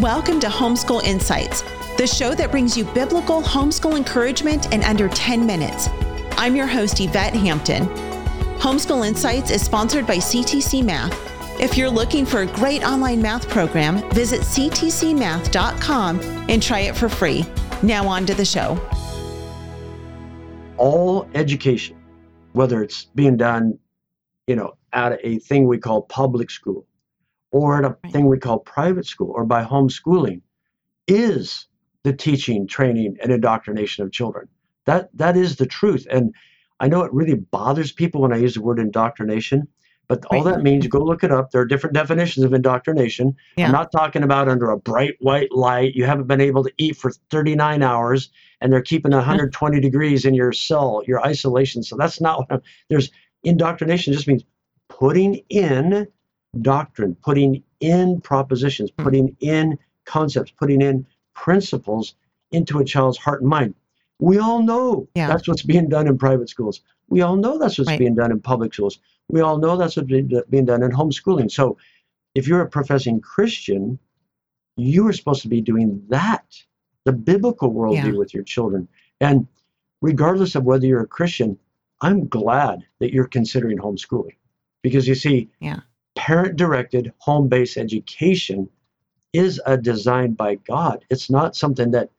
Welcome to Homeschool Insights, the show that brings you biblical homeschool encouragement in under 10 minutes. I'm your host, Yvette Hampton. Homeschool Insights is sponsored by CTC Math. If you're looking for a great online math program, visit ctcmath.com and try it for free. Now, on to the show. All education, whether it's being done, you know, at a thing we call public school or at a right. thing we call private school or by homeschooling is the teaching, training, and indoctrination of children. That that is the truth. And I know it really bothers people when I use the word indoctrination, but all that means, go look it up. There are different definitions of indoctrination. Yeah. I'm not talking about under a bright white light. You haven't been able to eat for 39 hours and they're keeping 120 mm-hmm. degrees in your cell, your isolation. So that's not what I'm, there's indoctrination just means putting in doctrine, putting in propositions, hmm. putting in concepts, putting in principles into a child's heart and mind. We all know yeah. that's what's being done in private schools. We all know that's what's right. being done in public schools. We all know that's what's being done in homeschooling. So if you're a professing Christian, you are supposed to be doing that, the biblical worldview yeah. with your children. And regardless of whether you're a Christian, I'm glad that you're considering homeschooling because you see, yeah parent directed home based education is a design by God. It's not something that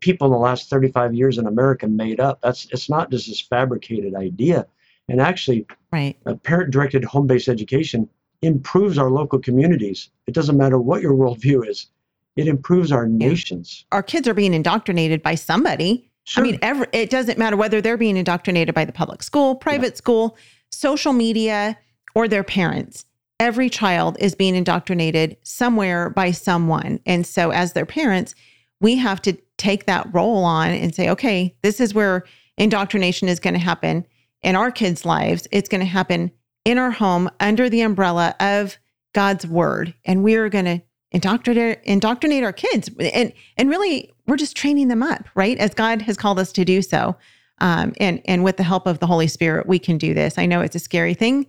people in the last 35 years in America made up. That's it's not just this fabricated idea. And actually, right. a parent directed home based education improves our local communities. It doesn't matter what your worldview is, it improves our nations. Our kids are being indoctrinated by somebody. Sure. I mean, every, it doesn't matter whether they're being indoctrinated by the public school, private yeah. school, social media, or their parents every child is being indoctrinated somewhere by someone. And so, as their parents, we have to take that role on and say, okay, this is where indoctrination is going to happen in our kids' lives. It's going to happen in our home under the umbrella of God's word. And we're going to indoctrinate indoctrinate our kids and and really we're just training them up right as god has called us to do so um, and and with the help of the holy spirit we can do this i know it's a scary thing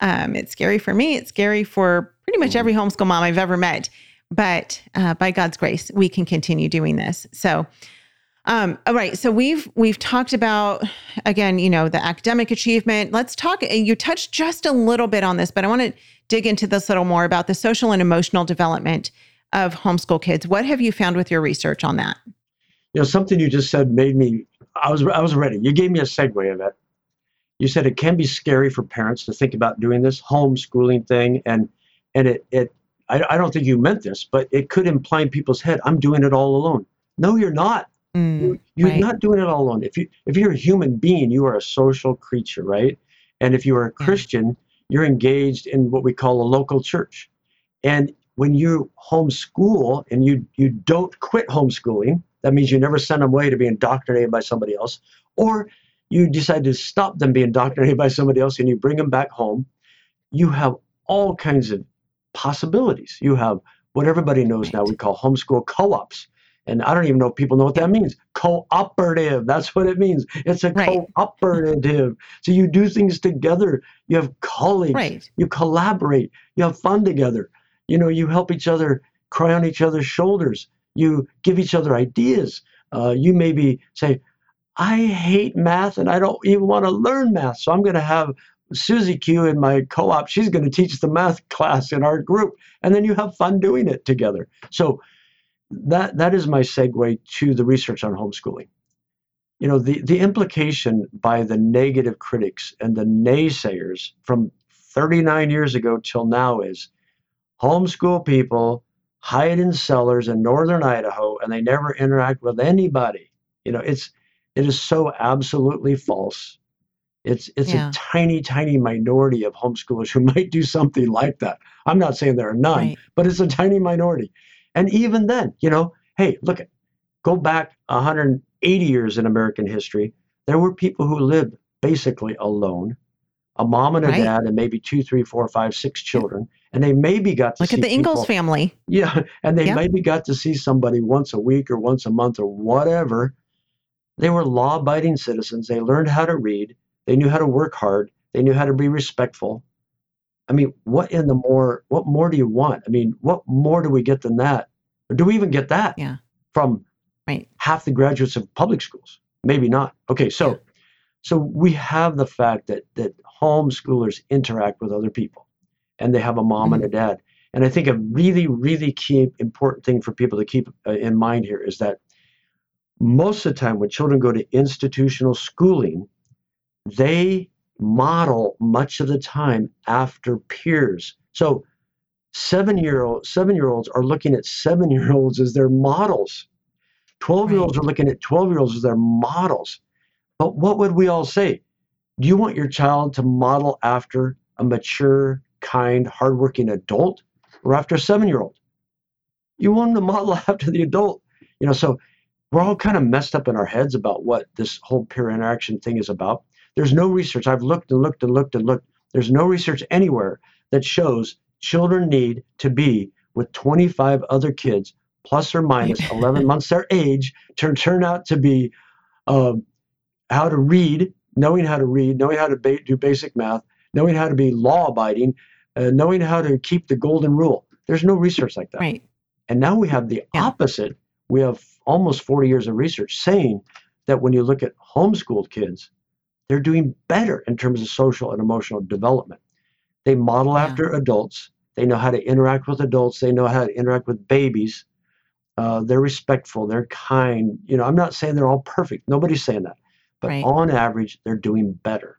um, it's scary for me. It's scary for pretty much every homeschool mom I've ever met. But uh, by God's grace, we can continue doing this. So, um, all right. So we've we've talked about again, you know, the academic achievement. Let's talk. You touched just a little bit on this, but I want to dig into this a little more about the social and emotional development of homeschool kids. What have you found with your research on that? You know, something you just said made me. I was I was ready. You gave me a segue of it you said it can be scary for parents to think about doing this homeschooling thing and and it it I, I don't think you meant this but it could imply in people's head i'm doing it all alone. No you're not. Mm, you, are right. not doing it all alone. If you if you're a human being you are a social creature right? And if you are a christian yeah. you're engaged in what we call a local church. And when you homeschool and you you don't quit homeschooling that means you never send them away to be indoctrinated by somebody else or you decide to stop them being indoctrinated by somebody else and you bring them back home, you have all kinds of possibilities. You have what everybody knows now we call homeschool co ops. And I don't even know if people know what that means. Cooperative, that's what it means. It's a right. cooperative. So you do things together. You have colleagues. Right. You collaborate. You have fun together. You know, you help each other cry on each other's shoulders. You give each other ideas. Uh, you maybe say, I hate math and I don't even want to learn math. So I'm going to have Susie Q in my co op. She's going to teach the math class in our group. And then you have fun doing it together. So that, that is my segue to the research on homeschooling. You know, the, the implication by the negative critics and the naysayers from 39 years ago till now is homeschool people hide in cellars in northern Idaho and they never interact with anybody. You know, it's it is so absolutely false. It's it's yeah. a tiny, tiny minority of homeschoolers who might do something like that. I'm not saying there are none, right. but it's a tiny minority. And even then, you know, hey, look, at go back 180 years in American history. There were people who lived basically alone, a mom and a right. dad, and maybe two, three, four, five, six children. And they maybe got to look at the Ingalls people, family. Yeah, and they yep. maybe got to see somebody once a week or once a month or whatever they were law abiding citizens. They learned how to read. They knew how to work hard. They knew how to be respectful. I mean, what in the more, what more do you want? I mean, what more do we get than that Or do we even get that? Yeah. From right. half the graduates of public schools? Maybe not. Okay, so yeah. so we have the fact that that homeschoolers interact with other people and they have a mom mm-hmm. and a dad. And I think a really, really key important thing for people to keep uh, in mind here is that most of the time when children go to institutional schooling, they model much of the time after peers. So seven year old seven year olds are looking at seven year olds as their models. 12 year olds are looking at 12 year olds as their models. But what would we all say? Do you want your child to model after a mature, kind, hardworking adult or after a seven year old? You want them to model after the adult. You know, so we're all kind of messed up in our heads about what this whole peer interaction thing is about. There's no research. I've looked and looked and looked and looked. There's no research anywhere that shows children need to be with 25 other kids, plus or minus 11 months their age, to turn out to be uh, how to read, knowing how to read, knowing how to ba- do basic math, knowing how to be law abiding, uh, knowing how to keep the golden rule. There's no research like that. Right. And now we have the yeah. opposite. We have almost 40 years of research saying that when you look at homeschooled kids, they're doing better in terms of social and emotional development. They model yeah. after adults. They know how to interact with adults. They know how to interact with babies. Uh, they're respectful. They're kind. You know, I'm not saying they're all perfect. Nobody's saying that. But right. on average, they're doing better.